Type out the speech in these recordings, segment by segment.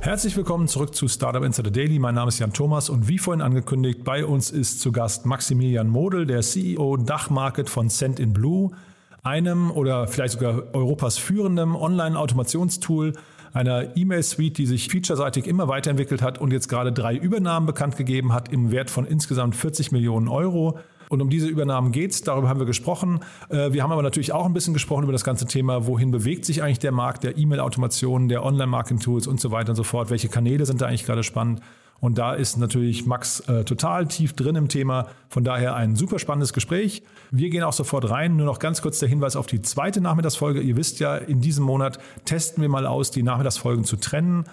Herzlich willkommen zurück zu Startup Insider Daily. Mein Name ist Jan Thomas und wie vorhin angekündigt, bei uns ist zu Gast Maximilian Model, der CEO Dachmarket von Send in Blue, einem oder vielleicht sogar Europas führendem Online-Automationstool, einer E-Mail-Suite, die sich featureseitig immer weiterentwickelt hat und jetzt gerade drei Übernahmen bekannt gegeben hat im Wert von insgesamt 40 Millionen Euro. Und um diese Übernahmen geht es, darüber haben wir gesprochen. Äh, wir haben aber natürlich auch ein bisschen gesprochen über das ganze Thema, wohin bewegt sich eigentlich der Markt der E-Mail-Automation, der Online-Marketing-Tools und so weiter und so fort. Welche Kanäle sind da eigentlich gerade spannend? Und da ist natürlich Max äh, total tief drin im Thema. Von daher ein super spannendes Gespräch. Wir gehen auch sofort rein. Nur noch ganz kurz der Hinweis auf die zweite Nachmittagsfolge. Ihr wisst ja, in diesem Monat testen wir mal aus, die Nachmittagsfolgen zu trennen.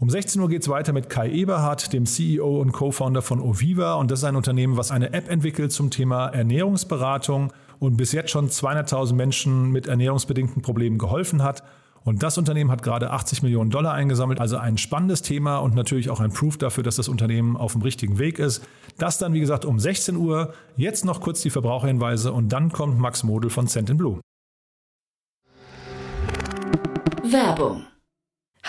Um 16 Uhr geht es weiter mit Kai Eberhardt, dem CEO und Co-Founder von Oviva. Und das ist ein Unternehmen, was eine App entwickelt zum Thema Ernährungsberatung und bis jetzt schon 200.000 Menschen mit ernährungsbedingten Problemen geholfen hat. Und das Unternehmen hat gerade 80 Millionen Dollar eingesammelt. Also ein spannendes Thema und natürlich auch ein Proof dafür, dass das Unternehmen auf dem richtigen Weg ist. Das dann, wie gesagt, um 16 Uhr. Jetzt noch kurz die Verbraucherhinweise und dann kommt Max Model von Cent Blue. Werbung.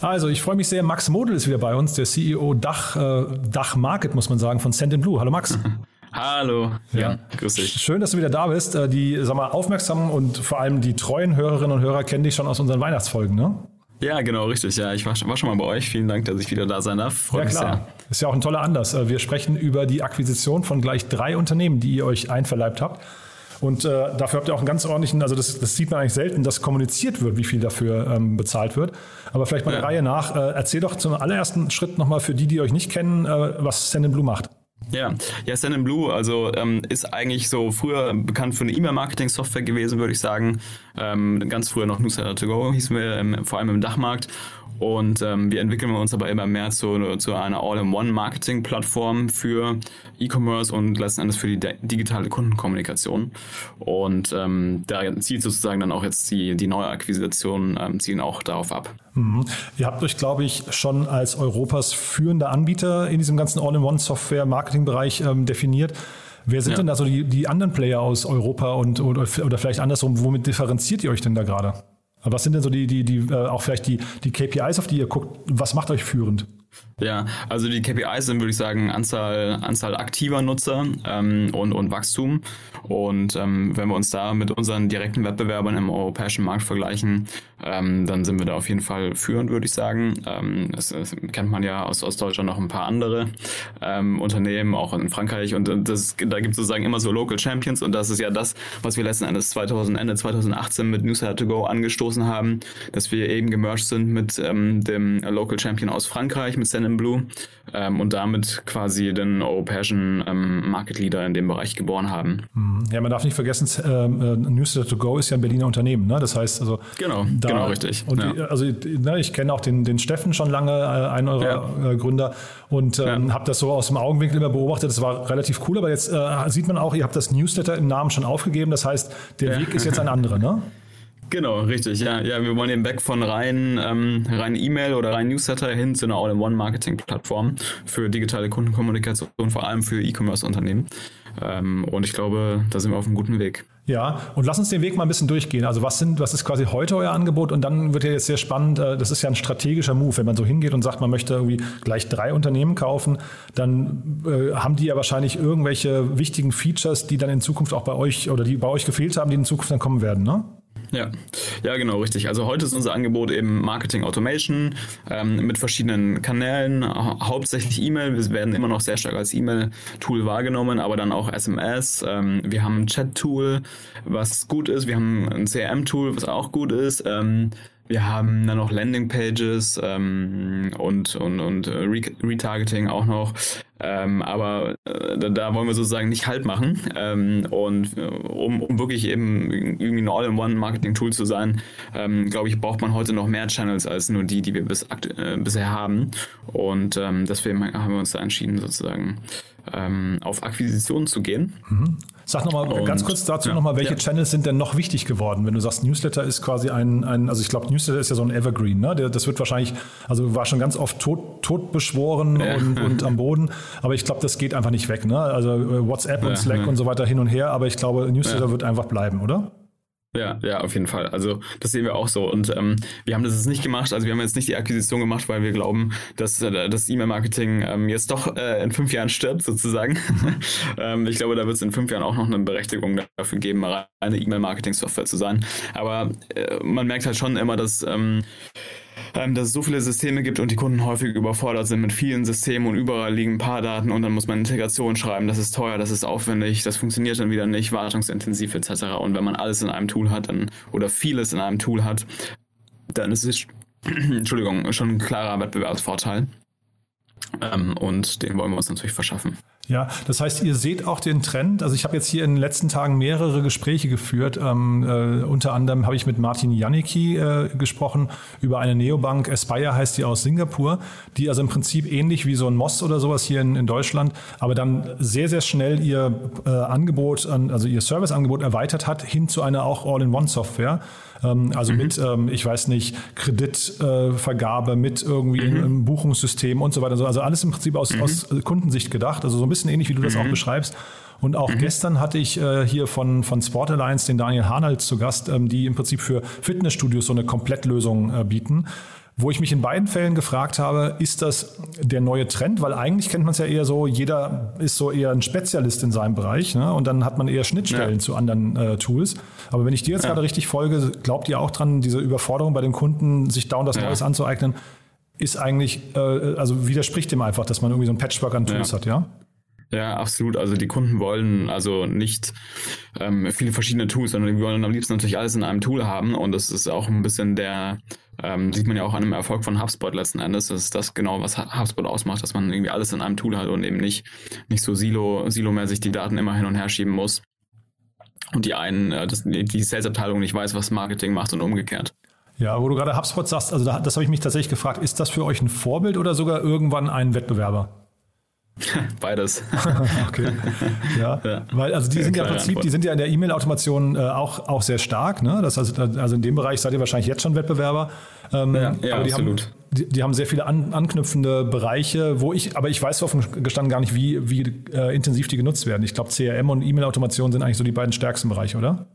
Also, ich freue mich sehr. Max Model ist wieder bei uns, der CEO Dach, äh, Dach Market, muss man sagen, von Send Blue. Hallo Max. Hallo, ja, Ja. grüß dich. Schön, dass du wieder da bist. Äh, Die, sag mal, aufmerksamen und vor allem die treuen Hörerinnen und Hörer kennen dich schon aus unseren Weihnachtsfolgen, ne? Ja, genau, richtig. Ja, ich war, schon mal bei euch. Vielen Dank, dass ich wieder da sein darf. Freut Ja, mich klar. Ist ja auch ein toller Anlass. Äh, Wir sprechen über die Akquisition von gleich drei Unternehmen, die ihr euch einverleibt habt. Und äh, dafür habt ihr auch einen ganz ordentlichen, also das, das sieht man eigentlich selten, dass kommuniziert wird, wie viel dafür ähm, bezahlt wird. Aber vielleicht mal der Ja. Reihe nach. Äh, erzähl doch zum allerersten Schritt nochmal für die, die euch nicht kennen, äh, was Send Blue macht. Ja, ja Send Blue, also ähm, ist eigentlich so früher bekannt für eine E-Mail-Marketing-Software gewesen, würde ich sagen. Ähm, ganz früher noch Newsletter to go hießen wir, ähm, vor allem im Dachmarkt. Und ähm, wir entwickeln uns aber immer mehr zu, zu einer All-in-One-Marketing-Plattform für E-Commerce und letzten Endes für die digitale Kundenkommunikation. Und ähm, da zielt sozusagen dann auch jetzt die, die neue Akquisition, ähm, zielen auch darauf ab. Mhm. Ihr habt euch, glaube ich, schon als Europas führender Anbieter in diesem ganzen All-in-One-Software-Marketing-Bereich ähm, definiert. Wer sind Ja. denn da so die, die anderen Player aus Europa und oder, oder vielleicht andersrum, womit differenziert ihr euch denn da gerade? Was sind denn so die, die, die äh, auch vielleicht die, die KPIs, auf die ihr guckt? Was macht euch führend? Ja, also die KPIs sind, würde ich sagen, Anzahl, Anzahl aktiver Nutzer ähm, und, und Wachstum. Und ähm, wenn wir uns da mit unseren direkten Wettbewerbern im europäischen Markt vergleichen, ähm, dann sind wir da auf jeden Fall führend, würde ich sagen. Ähm, das, das kennt man ja aus, aus Deutschland noch ein paar andere ähm, Unternehmen, auch in Frankreich. Und das, da gibt es sozusagen immer so Local Champions. Und das ist ja das, was wir letzten Endes 2000, Ende 2018 mit Newsletter to Go angestoßen haben, dass wir eben gemerged sind mit ähm, dem Local Champion aus Frankreich, mit Send Blue ähm, und damit quasi den europäischen ähm, Market Leader in dem Bereich geboren haben. Ja, man darf nicht vergessen, ähm, äh, Newsletter to go ist ja ein Berliner Unternehmen. Ne? Das heißt, also Genau, genau, richtig. Und Ja. die, also ne, ich kenne auch den, den Steffen schon lange, äh, einen eurer äh, Gründer, und ähm, Ja. habe das so aus dem Augenwinkel immer beobachtet. Das war relativ cool, aber jetzt äh, sieht man auch, ihr habt das Newsletter im Namen schon aufgegeben. Das heißt, der Ja. Weg ist jetzt ein anderer, ne? Genau, richtig. Ja, ja, wir wollen eben weg von rein ähm, rein E-Mail oder rein Newsletter hin zu einer All-in-One-Marketing-Plattform für digitale Kundenkommunikation, vor allem für E-Commerce-Unternehmen. Ähm, und ich glaube, da sind wir auf einem guten Weg. Ja, und lass uns den Weg mal ein bisschen durchgehen. Also was sind, was ist quasi heute euer Angebot? Und dann wird ja jetzt sehr spannend, äh, das ist ja ein strategischer Move. Wenn man so hingeht und sagt, man möchte irgendwie gleich drei Unternehmen kaufen, dann äh, haben die ja wahrscheinlich irgendwelche wichtigen Features, die dann in Zukunft auch bei euch oder die bei euch gefehlt haben, die in Zukunft dann kommen werden, ne? Ja, ja, genau, richtig. Also heute ist unser Angebot eben Marketing Automation ähm, mit verschiedenen Kanälen, hauptsächlich E-Mail. Wir werden immer noch sehr stark als E-Mail-Tool wahrgenommen, aber dann auch SMS. Ähm, wir haben ein Chat-Tool, was gut ist. Wir haben ein CRM-Tool, was auch gut ist. Ähm, wir haben dann noch Landingpages ähm, und, und, und äh, Retargeting auch noch. Ähm, aber äh, da, da, wollen wir sozusagen nicht halt machen. Ähm, und äh, um, um wirklich eben irgendwie ein All-in-One-Marketing-Tool zu sein, ähm, glaube ich, braucht man heute noch mehr Channels als nur die, die wir bis, äh, bisher haben. Und ähm, deswegen haben wir uns da entschieden, sozusagen ähm, auf Akquisition zu gehen. Mhm. Sag nochmal ganz kurz dazu ja, nochmal, welche ja. Channels sind denn noch wichtig geworden? Wenn du sagst, Newsletter ist quasi ein, ein also ich glaube, Newsletter ist ja so ein Evergreen, ne? Der, das wird wahrscheinlich, also war schon ganz oft tot, tot beschworen ja. und, und am Boden, aber ich glaube, das geht einfach nicht weg, ne? Also äh, WhatsApp und Slack und so weiter hin und her, aber ich glaube, Newsletter wird einfach bleiben, oder? Ja, ja, auf jeden Fall. Also das sehen wir auch so. Und ähm, wir haben das jetzt nicht gemacht, also wir haben jetzt nicht die Akquisition gemacht, weil wir glauben, dass äh, das E-Mail-Marketing ähm, jetzt doch äh, in fünf Jahren stirbt, sozusagen. ähm, ich glaube, da wird es in fünf Jahren auch noch eine Berechtigung dafür geben, eine E-Mail-Marketing-Software zu sein. Aber äh, man merkt halt schon immer, dass ähm, dass es so viele Systeme gibt und die Kunden häufig überfordert sind mit vielen Systemen und überall liegen ein paar Daten und dann muss man Integration schreiben, das ist teuer, das ist aufwendig, das funktioniert dann wieder nicht, wartungsintensiv etc. Und wenn man alles in einem Tool hat dann oder vieles in einem Tool hat, dann ist es Entschuldigung, schon ein klarer Wettbewerbsvorteil. Ähm, und den wollen wir uns natürlich verschaffen. Ja, das heißt, ihr seht auch den Trend. Also ich habe jetzt hier in den letzten Tagen mehrere Gespräche geführt. Ähm, äh, unter anderem habe ich mit Martin Janicki äh, gesprochen über eine Neobank, Aspire heißt die aus Singapur, die also im Prinzip ähnlich wie so ein Moss oder sowas hier in, in Deutschland, aber dann sehr, sehr schnell ihr äh, Angebot, also ihr Serviceangebot erweitert hat hin zu einer auch All-in-One-Software. Ähm, also mhm. mit, ähm, ich weiß nicht, Kreditvergabe, äh, mit irgendwie mhm. einem Buchungssystem und so weiter. Also alles im Prinzip aus, mhm. aus Kundensicht gedacht. Also so ein bisschen ähnlich, wie du das auch mhm. beschreibst. Und auch mhm. gestern hatte ich äh, hier von, von Sport Alliance den Daniel Harnald zu Gast, ähm, die im Prinzip für Fitnessstudios so eine Komplettlösung äh, bieten. Wo ich mich in beiden Fällen gefragt habe, ist das der neue Trend? Weil eigentlich kennt man es ja eher so, jeder ist so eher ein Spezialist in seinem Bereich ne? und dann hat man eher Schnittstellen ja. zu anderen äh, Tools. Aber wenn ich dir jetzt ja. gerade richtig folge, glaubt ihr auch dran, diese Überforderung bei den Kunden, sich dauernd das ja. Neues anzueignen, ist eigentlich, äh, also widerspricht dem einfach, dass man irgendwie so ein Patchwork an Tools hat, ja? Ja, absolut. Also die Kunden wollen also nicht ähm, viele verschiedene Tools, sondern die wollen am liebsten natürlich alles in einem Tool haben. Und das ist auch ein bisschen der, ähm, sieht man ja auch an dem Erfolg von HubSpot letzten Endes. Das ist das genau, was HubSpot ausmacht, dass man irgendwie alles in einem Tool hat und eben nicht, nicht so silo, silomäßig die Daten immer hin und her schieben muss. Und die einen, äh, das, die Sales-Abteilung nicht weiß, was Marketing macht und umgekehrt. Ja, wo du gerade HubSpot sagst, also das habe ich mich tatsächlich gefragt, ist das für euch ein Vorbild oder sogar irgendwann ein Wettbewerber? Beides. okay. Ja. ja. Weil also die sind ja im Prinzip, Antwort. die sind ja in der E-Mail-Automation äh, auch, auch sehr stark. Ne? Das also, also in dem Bereich seid ihr wahrscheinlich jetzt schon Wettbewerber. Ähm, ja, ja, aber die absolut. Haben, die, die, haben sehr viele an, anknüpfende Bereiche, wo ich, aber ich weiß offen gestanden gar nicht, wie, wie äh, intensiv die genutzt werden. Ich glaube, CRM und E-Mail-Automation sind eigentlich so die beiden stärksten Bereiche, oder?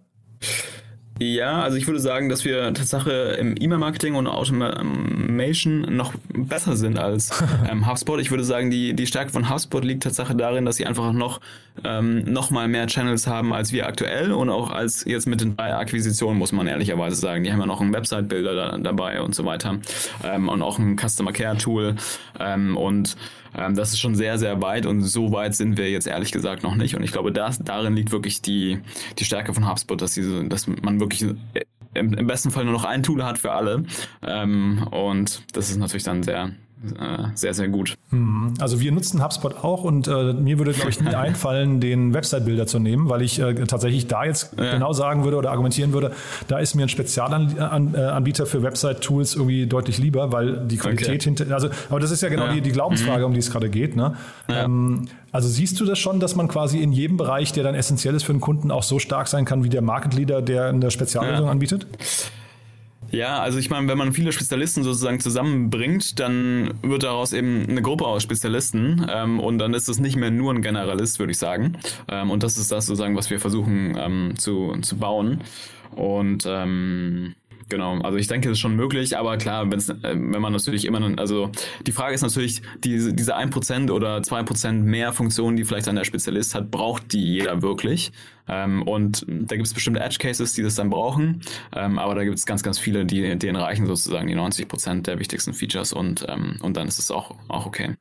Ja, also ich würde sagen, dass wir Tatsache im E-Mail-Marketing und Automation noch besser sind als ähm, HubSpot. Ich würde sagen, die, die Stärke von HubSpot liegt Tatsache darin, dass sie einfach noch, ähm, noch mal mehr Channels haben als wir aktuell und auch als jetzt mit den drei Akquisitionen, muss man ehrlicherweise sagen. Die haben ja noch einen Website-Builder da, dabei und so weiter ähm, und auch ein Customer Care-Tool ähm, und ähm, das ist schon sehr, sehr weit und so weit sind wir jetzt ehrlich gesagt noch nicht. Und ich glaube, das, darin liegt wirklich die, die Stärke von HubSpot, dass, diese, dass man wirklich im, im besten Fall nur noch ein Tool hat für alle. Ähm, und das ist natürlich dann sehr, äh, sehr, sehr gut. Mhm. Also wir nutzen HubSpot auch und äh, mir würde, glaube ich, nie einfallen, den Website-Builder zu nehmen, weil ich äh, tatsächlich da jetzt ja. genau sagen würde oder argumentieren würde, da ist mir ein Spezialanbieter für Website-Tools irgendwie deutlich lieber, weil die Qualität okay. hinter, also, aber das ist ja genau ja. Die, die Glaubensfrage, mhm. um die es gerade geht. Ne? Ja. Ähm, also siehst du das schon, dass man quasi in jedem Bereich, der dann essentiell ist für einen Kunden, auch so stark sein kann wie der Market Leader, der eine Speziallösung anbietet? Ja, also ich meine, wenn man viele Spezialisten sozusagen zusammenbringt, dann wird daraus eben eine Gruppe aus Spezialisten ähm, und dann ist es nicht mehr nur ein Generalist, würde ich sagen. Ähm, und das ist das sozusagen, was wir versuchen ähm, zu, zu bauen. Und ähm, Genau, also ich denke, das ist schon möglich, aber klar, wenn's, äh, wenn man natürlich immer, also die Frage ist natürlich, diese, diese 1% oder 2% mehr Funktionen, die vielleicht dann der Spezialist hat, braucht die jeder wirklich? Ähm, und da gibt es bestimmte Edge Cases, die das dann brauchen, ähm, aber da gibt es ganz, ganz viele, die denen reichen sozusagen die 90% der wichtigsten Features und, ähm, und dann ist es auch, auch okay.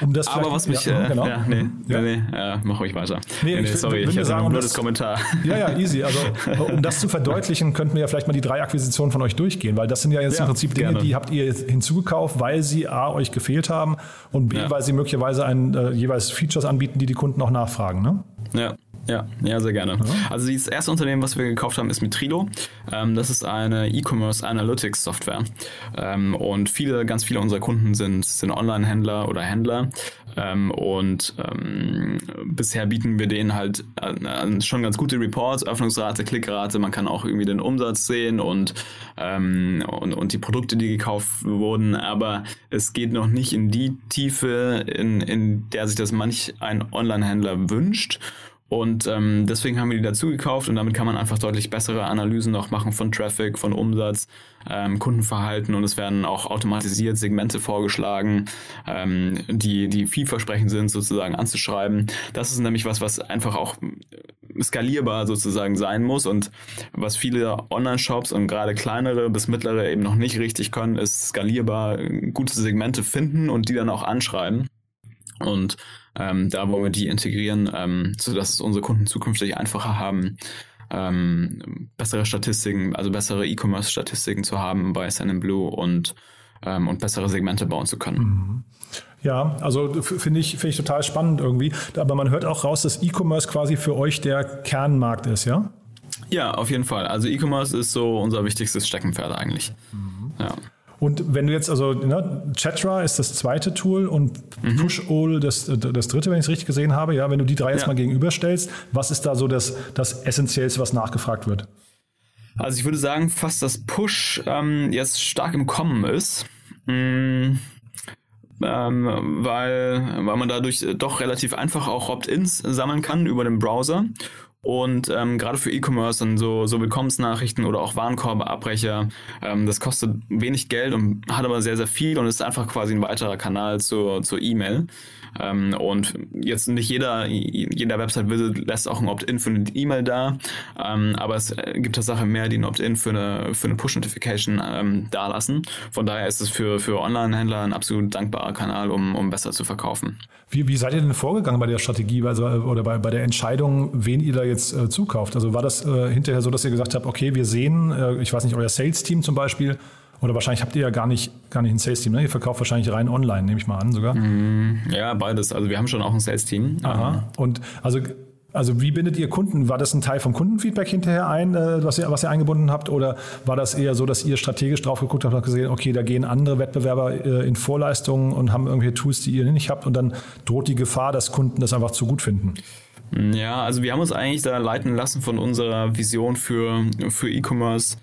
Um das Aber was mich, ja, äh, genau. ja, nee, ja. nee, nee mach ruhig weiter. Nee, nee, ich, sorry, ich, ich sagen, ein blödes Kommentar. Ja, ja, easy. Also, um das zu verdeutlichen, könnten wir ja vielleicht mal die drei Akquisitionen von euch durchgehen, weil das sind ja jetzt ja, im Prinzip Dinge, gerne. die habt ihr hinzugekauft, weil sie A, euch gefehlt haben und B, weil sie möglicherweise ein, äh, jeweils Features anbieten, die die Kunden auch nachfragen, ne? Ja. Ja, ja, sehr gerne. Ja. Also das erste Unternehmen, was wir gekauft haben, ist Mitrilo. Ähm, das ist eine E-Commerce Analytics Software. Ähm, und viele, ganz viele unserer Kunden sind, sind Online-Händler oder Händler. Ähm, und ähm, bisher bieten wir denen halt äh, schon ganz gute Reports, Öffnungsrate, Klickrate. Man kann auch irgendwie den Umsatz sehen und, ähm, und, und die Produkte, die gekauft wurden. Aber es geht noch nicht in die Tiefe, in, in der sich das manch ein Online-Händler wünscht. Und ähm, deswegen haben wir die dazu gekauft und damit kann man einfach deutlich bessere Analysen noch machen von Traffic, von Umsatz, ähm, Kundenverhalten und es werden auch automatisiert Segmente vorgeschlagen, ähm, die, die vielversprechend sind, sozusagen anzuschreiben. Das ist nämlich was, was einfach auch skalierbar sozusagen sein muss und was viele Online-Shops und gerade kleinere bis mittlere eben noch nicht richtig können, ist skalierbar gute Segmente finden und die dann auch anschreiben. Und ähm, da wollen wir die integrieren, ähm, sodass es unsere Kunden zukünftig einfacher haben, ähm, bessere Statistiken, also bessere E-Commerce-Statistiken zu haben bei Blue und, ähm, und bessere Segmente bauen zu können. Mhm. Ja, also finde ich, finde ich total spannend irgendwie. Aber man hört auch raus, dass E-Commerce quasi für euch der Kernmarkt ist, ja? Ja, auf jeden Fall. Also E-Commerce ist so unser wichtigstes Steckenpferd eigentlich. Mhm. Ja. Und wenn du jetzt, also ne, Chatra ist das zweite Tool und mhm. Push-All das, das dritte, wenn ich es richtig gesehen habe, ja, wenn du die drei jetzt ja. mal gegenüberstellst, was ist da so das, das Essentiellste, was nachgefragt wird? Also ich würde sagen, fast das Push ähm, jetzt stark im Kommen ist. Mm, ähm, weil, weil man dadurch doch relativ einfach auch Opt-ins sammeln kann über den Browser und ähm, gerade für E-Commerce und so, so Willkommensnachrichten oder auch Warenkorbeabbrecher, ähm, das kostet wenig Geld und hat aber sehr, sehr viel und ist einfach quasi ein weiterer Kanal zur, zur E-Mail. Ähm, und jetzt nicht jeder, jeder Website-Visit lässt auch ein Opt-in für eine E-Mail da, ähm, aber es gibt Tatsache mehr, die ein Opt-in für eine, für eine Push-Notification ähm, da lassen. Von daher ist es für, für Online-Händler ein absolut dankbarer Kanal, um, um besser zu verkaufen. Wie, wie seid ihr denn vorgegangen bei der Strategie also, oder bei, bei der Entscheidung, wen ihr da jetzt äh, zukauft? Also war das äh, hinterher so, dass ihr gesagt habt, okay, wir sehen, äh, ich weiß nicht, euer Sales-Team zum Beispiel, oder wahrscheinlich habt ihr ja gar nicht, gar nicht ein Sales-Team, ne? Ihr verkauft wahrscheinlich rein online, nehme ich mal an sogar. Mm, ja, beides. Also wir haben schon auch ein Sales-Team. Aha. Und also, also wie bindet ihr Kunden? War das ein Teil vom Kundenfeedback hinterher ein, äh, was, ihr, was ihr eingebunden habt? Oder war das eher so, dass ihr strategisch drauf geguckt habt und gesehen, okay, da gehen andere Wettbewerber äh, in Vorleistungen und haben irgendwelche Tools, die ihr nicht habt und dann droht die Gefahr, dass Kunden das einfach zu gut finden? Ja, also wir haben uns eigentlich da leiten lassen von unserer Vision für, für E-Commerce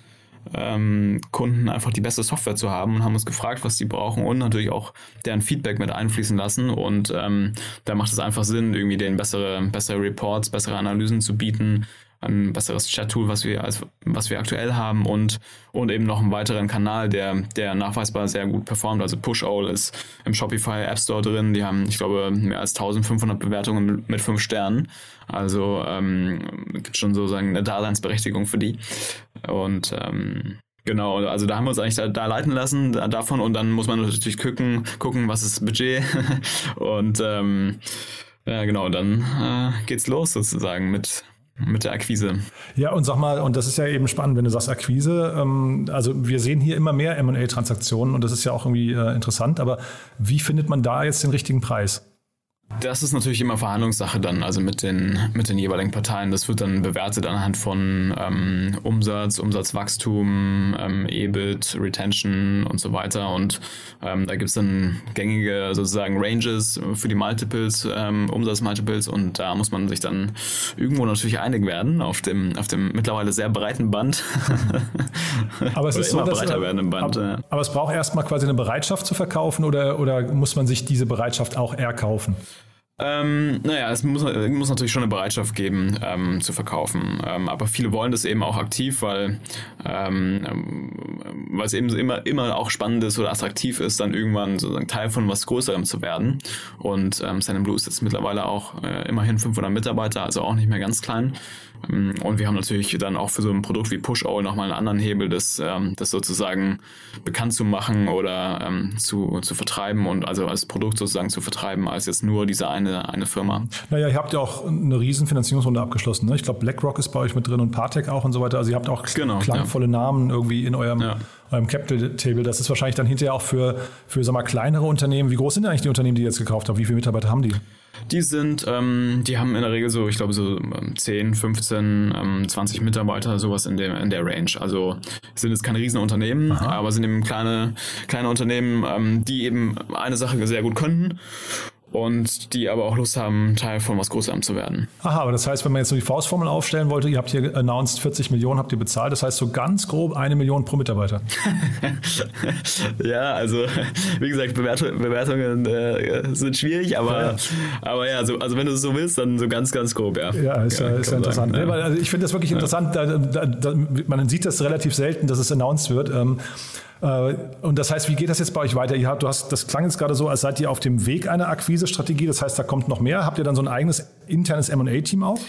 ähm, Kunden einfach die beste Software zu haben und haben uns gefragt, was die brauchen und natürlich auch deren Feedback mit einfließen lassen. Und ähm, da macht es einfach Sinn, irgendwie denen bessere, bessere Reports, bessere Analysen zu bieten, ein besseres Chat-Tool, was wir als was wir aktuell haben und und eben noch einen weiteren Kanal, der der nachweisbar sehr gut performt. Also Push-All ist im Shopify App Store drin. Die haben, ich glaube, mehr als 1500 Bewertungen mit fünf Sternen. Also ähm, gibt schon sozusagen eine Daseinsberechtigung für die. Und ähm, Genau, also da haben wir uns eigentlich da, da leiten lassen da, davon und dann muss man natürlich gucken, gucken, was ist Budget und ähm, ja, genau, dann äh, geht's los sozusagen mit mit der Akquise. Ja, und sag mal, und das ist ja eben spannend, wenn du sagst Akquise. Ähm, also wir sehen hier immer mehr MA-Transaktionen und das ist ja auch irgendwie äh, interessant, aber wie findet man da jetzt den richtigen Preis? Das ist natürlich immer Verhandlungssache dann, also mit den, mit den jeweiligen Parteien. Das wird dann bewertet anhand von ähm, Umsatz, Umsatzwachstum, ähm, EBIT, Retention und so weiter. Und ähm, da gibt es dann gängige sozusagen Ranges für die Multiples, ähm, Umsatzmultiples und da muss man sich dann irgendwo natürlich einig werden auf dem, auf dem mittlerweile sehr breiten Band. aber es ist so, dass, breiter werdenden Band. Aber, aber es braucht erstmal quasi eine Bereitschaft zu verkaufen oder, oder muss man sich diese Bereitschaft auch erkaufen? Ähm, naja, es muss, muss, natürlich schon eine Bereitschaft geben, ähm, zu verkaufen. Ähm, aber viele wollen das eben auch aktiv, weil, ähm, ähm, weil es eben immer, immer auch spannend ist oder attraktiv ist, dann irgendwann sozusagen Teil von was Größerem zu werden. Und ähm, Sand Blue ist jetzt mittlerweile auch äh, immerhin 500 Mitarbeiter, also auch nicht mehr ganz klein. Ähm, und wir haben natürlich dann auch für so ein Produkt wie Push-All nochmal einen anderen Hebel, das, ähm, das sozusagen bekannt zu machen oder ähm, zu, zu vertreiben und also als Produkt sozusagen zu vertreiben, als jetzt nur diese eine, eine Firma. Naja, ihr habt ja auch eine riesen Finanzierungsrunde abgeschlossen. Ne? Ich glaube, BlackRock ist bei euch mit drin und Partec auch und so weiter. Also ihr habt auch genau, klangvolle ja. Namen irgendwie in eurem, ja. eurem Capital Table. Das ist wahrscheinlich dann hinterher auch für, für sag mal, kleinere Unternehmen. Wie groß sind eigentlich die Unternehmen, die ihr jetzt gekauft habt? Wie viele Mitarbeiter haben die? Die sind, ähm, die haben in der Regel so, ich glaube, so 10, 15, ähm, 20 Mitarbeiter, sowas in der, in der Range. Also sind jetzt keine Riesenunternehmen, Aha. aber sind eben kleine, kleine Unternehmen, ähm, die eben eine Sache sehr gut können und die aber auch Lust haben, Teil von was Großem zu werden. Aha, aber das heißt, wenn man jetzt so die Faustformel aufstellen wollte, ihr habt hier announced 40 Millionen habt ihr bezahlt, das heißt so ganz grob eine Million pro Mitarbeiter. ja, also wie gesagt, Bewertung, Bewertungen äh, sind schwierig, aber ja, aber ja so, also wenn du es so willst, dann so ganz, ganz grob, ja. Ja, ist ja, ist ja interessant. Sagen. Also ich finde das wirklich interessant, da, da, da, man sieht das relativ selten, dass es announced wird. Ähm, äh, und das heißt, wie geht das jetzt bei euch weiter? Ihr habt, du hast, das klang jetzt gerade so, als seid ihr auf dem Weg einer Akquise-Strategie. Das heißt, da kommt noch mehr. Habt ihr dann so ein eigenes internes M&A-Team auch?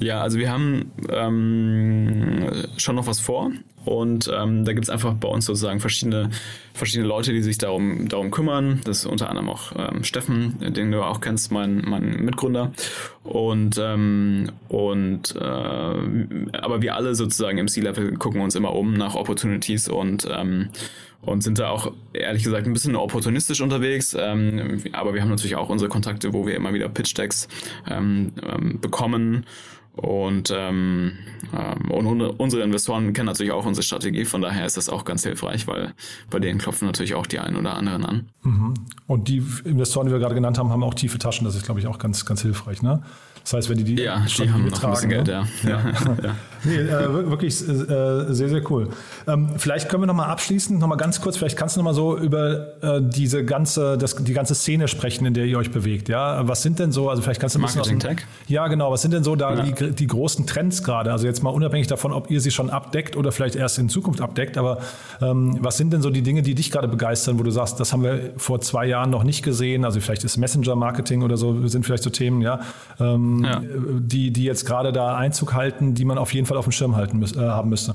Ja, also wir haben ähm, schon noch was vor und ähm, da gibt es einfach bei uns sozusagen verschiedene, verschiedene Leute, die sich darum, darum kümmern. Das ist unter anderem auch ähm, Steffen, den du auch kennst, mein, mein Mitgründer. Und, ähm, und äh, aber wir alle sozusagen im C-Level gucken uns immer um nach Opportunities und ähm, und sind da auch ehrlich gesagt ein bisschen opportunistisch unterwegs. Ähm, aber wir haben natürlich auch unsere Kontakte, wo wir immer wieder Pitch-Decks ähm, ähm, bekommen und, ähm, ähm, und unsere Investoren kennen natürlich auch unsere Strategie, von daher ist das auch ganz hilfreich, weil bei denen klopfen natürlich auch die einen oder anderen an. Mhm. Und die Investoren, die wir gerade genannt haben, haben auch tiefe Taschen, das ist, glaube ich, auch ganz, ganz hilfreich. Ne? Das heißt, wenn die die, ja, die haben noch ein bisschen Geld, ne? ja. ja. ja. Nee, äh, wirklich äh, sehr, sehr cool. Ähm, vielleicht können wir nochmal abschließend, nochmal ganz kurz, vielleicht kannst du nochmal so über äh, diese ganze, das, die ganze Szene sprechen, in der ihr euch bewegt. Ja, was sind denn so, also vielleicht kannst du ein bisschen Marketing Tech? Ja, genau, was sind denn so da ja. die, die großen Trends gerade? Also jetzt mal unabhängig davon, ob ihr sie schon abdeckt oder vielleicht erst in Zukunft abdeckt, aber ähm, was sind denn so die Dinge, die dich gerade begeistern, wo du sagst, das haben wir vor zwei Jahren noch nicht gesehen? Also vielleicht ist Messenger-Marketing oder so, sind vielleicht so Themen, ja. Ähm, ja. die, die jetzt gerade da Einzug halten, die man auf jeden Fall auf dem Schirm halten äh, haben müsste.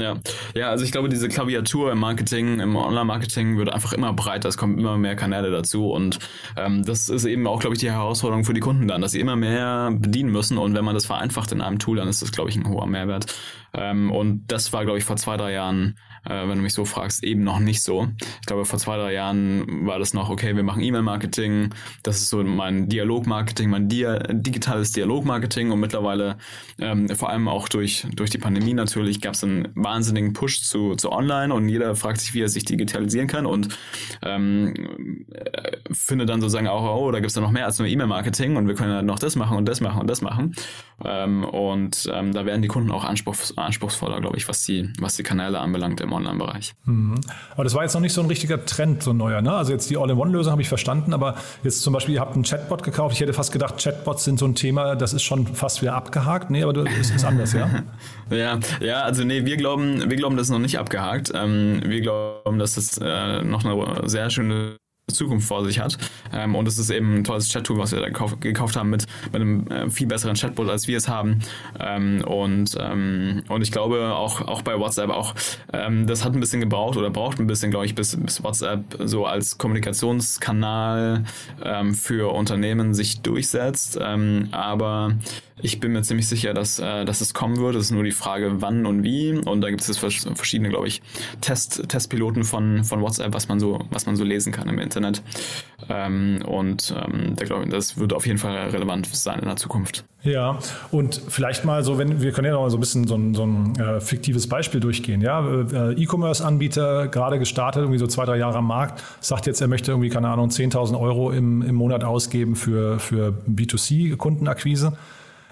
Ja. ja, also ich glaube, diese Klaviatur im Marketing, im Online-Marketing wird einfach immer breiter. Es kommen immer mehr Kanäle dazu und ähm, das ist eben auch, glaube ich, die Herausforderung für die Kunden dann, dass sie immer mehr bedienen müssen und wenn man das vereinfacht in einem Tool, dann ist das, glaube ich, ein hoher Mehrwert. Ähm, und das war, glaube ich, vor zwei, drei Jahren äh, wenn du mich so fragst, eben noch nicht so. Ich glaube, vor zwei, drei Jahren war das noch, okay, wir machen E-Mail-Marketing, das ist so mein Dialog-Marketing, mein Dia digitales Dialog-Marketing und mittlerweile, ähm, vor allem auch durch, durch die Pandemie natürlich, gab es einen wahnsinnigen Push zu, zu Online und jeder fragt sich, wie er sich digitalisieren kann und ähm, äh, findet dann sozusagen auch, oh, da gibt es ja noch mehr als nur E-Mail-Marketing und wir können ja noch das machen und das machen und das machen. Ähm, und ähm, da werden die Kunden auch anspruchs anspruchsvoller, glaube ich, was die, was die Kanäle anbelangt im Online-Bereich. Mhm. Aber das war jetzt noch nicht so ein richtiger Trend, so ein neuer. Ne? Also jetzt die All-in-One-Lösung habe ich verstanden, aber jetzt zum Beispiel, ihr habt einen Chatbot gekauft. Ich hätte fast gedacht, Chatbots sind so ein Thema, das ist schon fast wieder abgehakt. Nee, aber das ist anders, ja? ja, ja, also nee, wir glauben, wir glauben, das ist noch nicht abgehakt. Ähm, wir glauben, dass das äh, noch eine sehr schöne Zukunft vor sich hat. Ähm, und es ist eben ein tolles Chat-Tool, was wir da gekauft, gekauft haben mit, mit einem äh, viel besseren Chatbot, als wir es haben. Ähm, und, ähm, und ich glaube auch, auch bei WhatsApp auch, ähm, das hat ein bisschen gebraucht oder braucht ein bisschen, glaube ich, bis, bis WhatsApp so als Kommunikationskanal ähm, für Unternehmen sich durchsetzt. Ähm, aber ich bin mir ziemlich sicher, dass, äh, dass es kommen wird. Es ist nur die Frage, wann und wie. Und da gibt es verschiedene, glaube ich, Test, Testpiloten von, von WhatsApp, was man so, was man so lesen kann im Internet. Ähm, und ähm, da glaube ich, das wird auf jeden Fall relevant sein in der Zukunft. Ja, und vielleicht mal so, wenn wir können ja noch mal so ein bisschen so ein, so ein äh, fiktives Beispiel durchgehen. Ja, äh, E-Commerce-Anbieter gerade gestartet, irgendwie so zwei, drei Jahre am Markt, sagt jetzt, er möchte irgendwie keine Ahnung 10.000 Euro im, im Monat ausgeben für für B2C-Kundenakquise.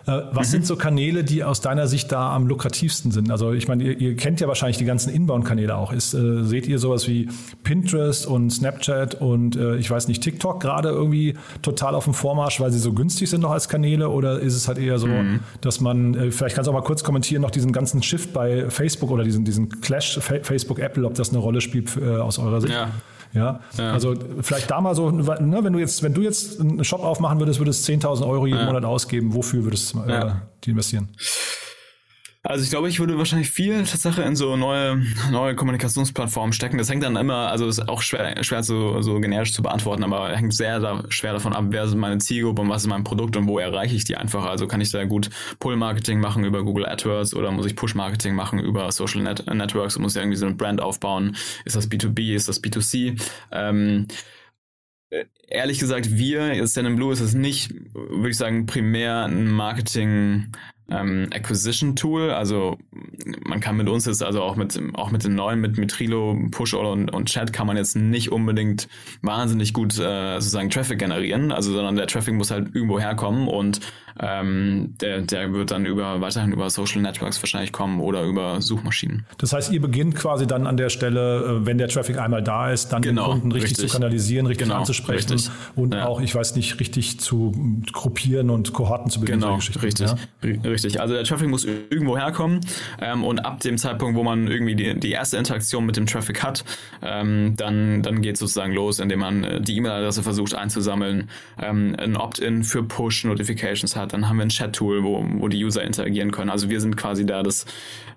Äh, was mhm. sind so Kanäle, die aus deiner Sicht da am lukrativsten sind? Also ich meine, ihr, ihr kennt ja wahrscheinlich die ganzen Inbound-Kanäle auch. Ist, äh, seht ihr sowas wie Pinterest und Snapchat und äh, ich weiß nicht, TikTok gerade irgendwie total auf dem Vormarsch, weil sie so günstig sind noch als Kanäle? Oder ist es halt eher so, mhm. dass man, äh, vielleicht kannst du auch mal kurz kommentieren, noch diesen ganzen Shift bei Facebook oder diesen, diesen Clash Facebook-Apple, ob das eine Rolle spielt äh, aus eurer Sicht? Ja. Ja? ja? also vielleicht da mal so, ne, wenn du jetzt, wenn du jetzt einen Shop aufmachen würdest, würdest du 10.000 Euro jeden ja. Monat ausgeben. Wofür würdest du äh, die investieren? Also ich glaube, ich würde wahrscheinlich viel Tatsache in so neue, neue Kommunikationsplattformen stecken. Das hängt dann immer, also ist auch schwer, schwer so, so generisch zu beantworten, aber hängt sehr da, schwer davon ab, wer sind meine Zielgruppe und was ist mein Produkt und wo erreiche ich die einfach. Also kann ich da gut Pull-Marketing machen über Google AdWords oder muss ich Push-Marketing machen über Social Net Networks und muss ja irgendwie so eine Brand aufbauen. Ist das B2B, ist das B2C? Ähm, ehrlich gesagt, wir, Stand Blue, ist es nicht, würde ich sagen, primär ein Marketing- ähm, Acquisition Tool. Also man kann mit uns jetzt, also auch mit, auch mit den neuen, mit Mitrilo, Push und, und Chat kann man jetzt nicht unbedingt wahnsinnig gut äh, sozusagen Traffic generieren. Also sondern der Traffic muss halt irgendwo herkommen und ähm, der, der wird dann über weiterhin über Social Networks wahrscheinlich kommen oder über Suchmaschinen. Das heißt, ihr beginnt quasi dann an der Stelle, äh, wenn der Traffic einmal da ist, dann genau, den Kunden richtig, richtig, zu kanalisieren, richtig genau, anzusprechen richtig. und ja. auch, ich weiß nicht, richtig zu gruppieren und Kohorten zu beginnen. Genau, richtig. Ja? Richtig. Also der Traffic muss irgendwo herkommen ähm, und ab dem Zeitpunkt, wo man irgendwie die, die erste Interaktion mit dem Traffic hat, ähm, dann, dann geht es sozusagen los, indem man äh, die E-Mail-Adresse versucht einzusammeln, ähm, ein Opt-in für Push-Notifications hat hat. Dann haben wir ein Chat-Tool, wo, wo die User interagieren können. Also wir sind quasi da das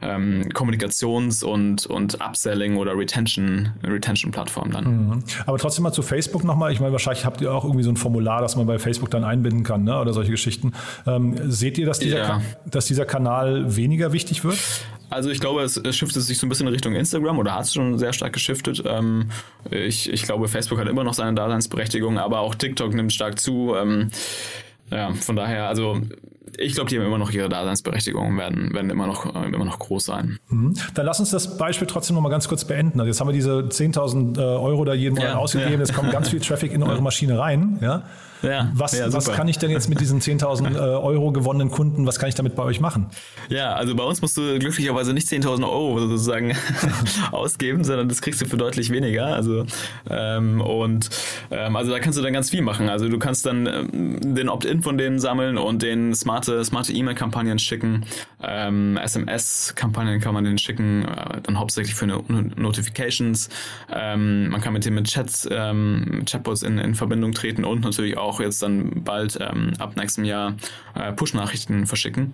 ähm, Kommunikations- und, und Upselling- oder Retention, Retention-Plattform dann. Mhm. Aber trotzdem mal zu Facebook nochmal. Ich meine, wahrscheinlich habt ihr auch irgendwie so ein Formular, das man bei Facebook dann einbinden kann ne? oder solche Geschichten. Ähm, seht ihr, dass dieser, ja. dass dieser Kanal weniger wichtig wird? Also ich glaube, es, es shiftet sich so ein bisschen in Richtung Instagram oder hat es schon sehr stark geschiftet. Ähm, ich, ich glaube, Facebook hat immer noch seine Daseinsberechtigung, aber auch TikTok nimmt stark zu. Ähm, ja, von daher, also ich glaube, die haben immer noch ihre Daseinsberechtigung, werden, werden immer, noch, äh, immer noch groß sein. Mhm. Dann lass uns das Beispiel trotzdem noch mal ganz kurz beenden. Also jetzt haben wir diese 10.000 äh, Euro da jeden Monat ja, ausgegeben, ja. jetzt kommt ganz viel Traffic in eure Maschine rein. Ja? Ja, was, ja, was kann ich denn jetzt mit diesen 10.000 äh, Euro gewonnenen Kunden, was kann ich damit bei euch machen? Ja, also bei uns musst du glücklicherweise nicht 10.000 Euro sozusagen ausgeben, sondern das kriegst du für deutlich weniger. Also ähm, und ähm, also da kannst du dann ganz viel machen. Also du kannst dann ähm, den Opt-in von denen sammeln und den smarte smarte E-Mail-Kampagnen schicken, ähm, SMS-Kampagnen kann man denen schicken, äh, dann hauptsächlich für Notifications. Ähm, man kann mit denen mit Chats, ähm, Chatbots in, in Verbindung treten und natürlich auch auch jetzt dann bald ähm, ab nächstem Jahr äh, Push-Nachrichten verschicken,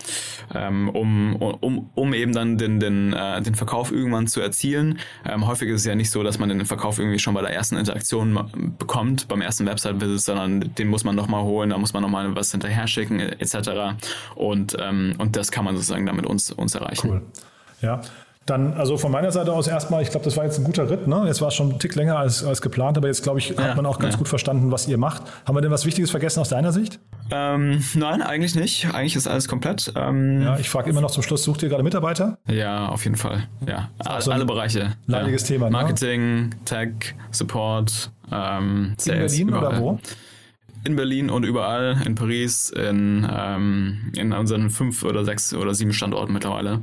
ähm, um, um, um eben dann den, den, äh, den Verkauf irgendwann zu erzielen. Ähm, häufig ist es ja nicht so, dass man den Verkauf irgendwie schon bei der ersten Interaktion bekommt, beim ersten Website-Visit, sondern den muss man nochmal holen, da muss man nochmal was hinterher schicken etc. Und, ähm, und das kann man sozusagen damit uns, uns erreichen. Cool. Ja, dann, also von meiner Seite aus erstmal, ich glaube, das war jetzt ein guter Ritt. Ne? Jetzt war es schon ein Tick länger als, als geplant, aber jetzt, glaube ich, hat man auch ganz ja. gut verstanden, was ihr macht. Haben wir denn was Wichtiges vergessen aus deiner Sicht? Ähm, nein, eigentlich nicht. Eigentlich ist alles komplett. Ähm, ja, ich frage immer noch zum Schluss, sucht ihr gerade Mitarbeiter? Ja, auf jeden Fall. Ja, so alle Bereiche. Leidiges ja. Thema. Ne? Marketing, Tech, Support, ähm, Sales. In Berlin überall. oder wo? In Berlin und überall, in Paris, in, ähm, in unseren fünf oder sechs oder sieben Standorten mittlerweile.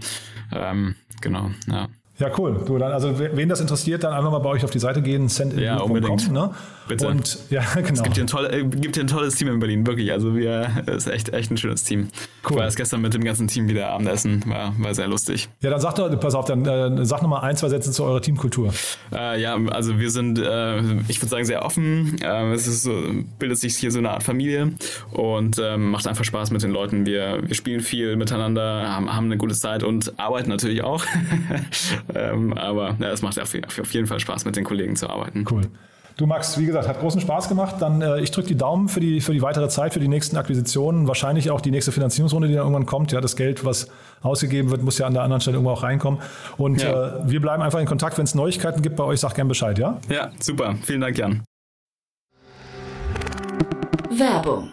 Ähm, genau, ja. Ja, cool. Du, dann, also wen das interessiert, dann einfach mal bei euch auf die Seite gehen, sendinblue.com. Ja, unbedingt. Ne? Bitte. Und ja, genau. Es gibt hier, ein tolle, äh, gibt hier ein tolles Team in Berlin, wirklich. Also wir, es ist echt, echt ein schönes Team. Cool. Ich war erst gestern mit dem ganzen Team wieder Abendessen, war, war sehr lustig. Ja, dann sag doch, pass auf, dann äh, sag nochmal ein, zwei Sätze zu eurer Teamkultur. Äh, ja, also wir sind, äh, ich würde sagen, sehr offen. Äh, es ist so, bildet sich hier so eine Art Familie und ähm, macht einfach Spaß mit den Leuten. Wir, wir spielen viel miteinander, haben, haben eine gute Zeit und arbeiten natürlich auch. ähm, aber ja, es macht auf, auf jeden Fall Spaß, mit den Kollegen zu arbeiten. Cool. Du Max, wie gesagt, hat großen Spaß gemacht. Dann äh, ich drücke die Daumen für die, für die weitere Zeit, für die nächsten Akquisitionen, wahrscheinlich auch die nächste Finanzierungsrunde, die dann irgendwann kommt. Ja, das Geld, was ausgegeben wird, muss ja an der anderen Stelle irgendwo auch reinkommen. Und ja. äh, wir bleiben einfach in Kontakt. Wenn es Neuigkeiten gibt bei euch, sag gern Bescheid, ja? Ja, super. Vielen Dank, Jan. Werbung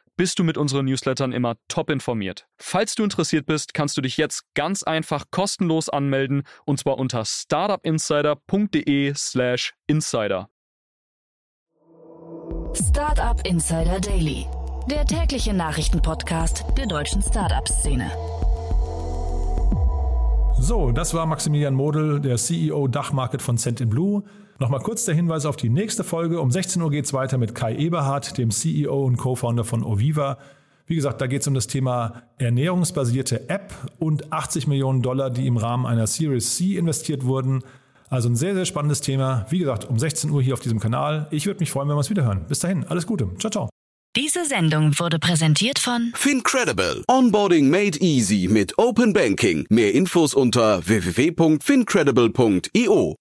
bist du mit unseren Newslettern immer top informiert. Falls du interessiert bist, kannst du dich jetzt ganz einfach kostenlos anmelden und zwar unter startupinsider.de/slash insider. Startup Insider Daily, der tägliche Nachrichtenpodcast der deutschen Startup-Szene. So, das war Maximilian Model, der CEO Dachmarket von Cent in Blue. Nochmal kurz der Hinweis auf die nächste Folge. Um 16 Uhr geht es weiter mit Kai Eberhardt, dem CEO und Co-Founder von Oviva. Wie gesagt, da geht es um das Thema ernährungsbasierte App und 80 Millionen Dollar, die im Rahmen einer Series C investiert wurden. Also ein sehr, sehr spannendes Thema. Wie gesagt, um 16 Uhr hier auf diesem Kanal. Ich würde mich freuen, wenn wir uns wieder hören. Bis dahin, alles Gute. Ciao, ciao. Diese Sendung wurde präsentiert von Fincredible. Onboarding made easy mit Open Banking. Mehr Infos unter www.fincredible.io.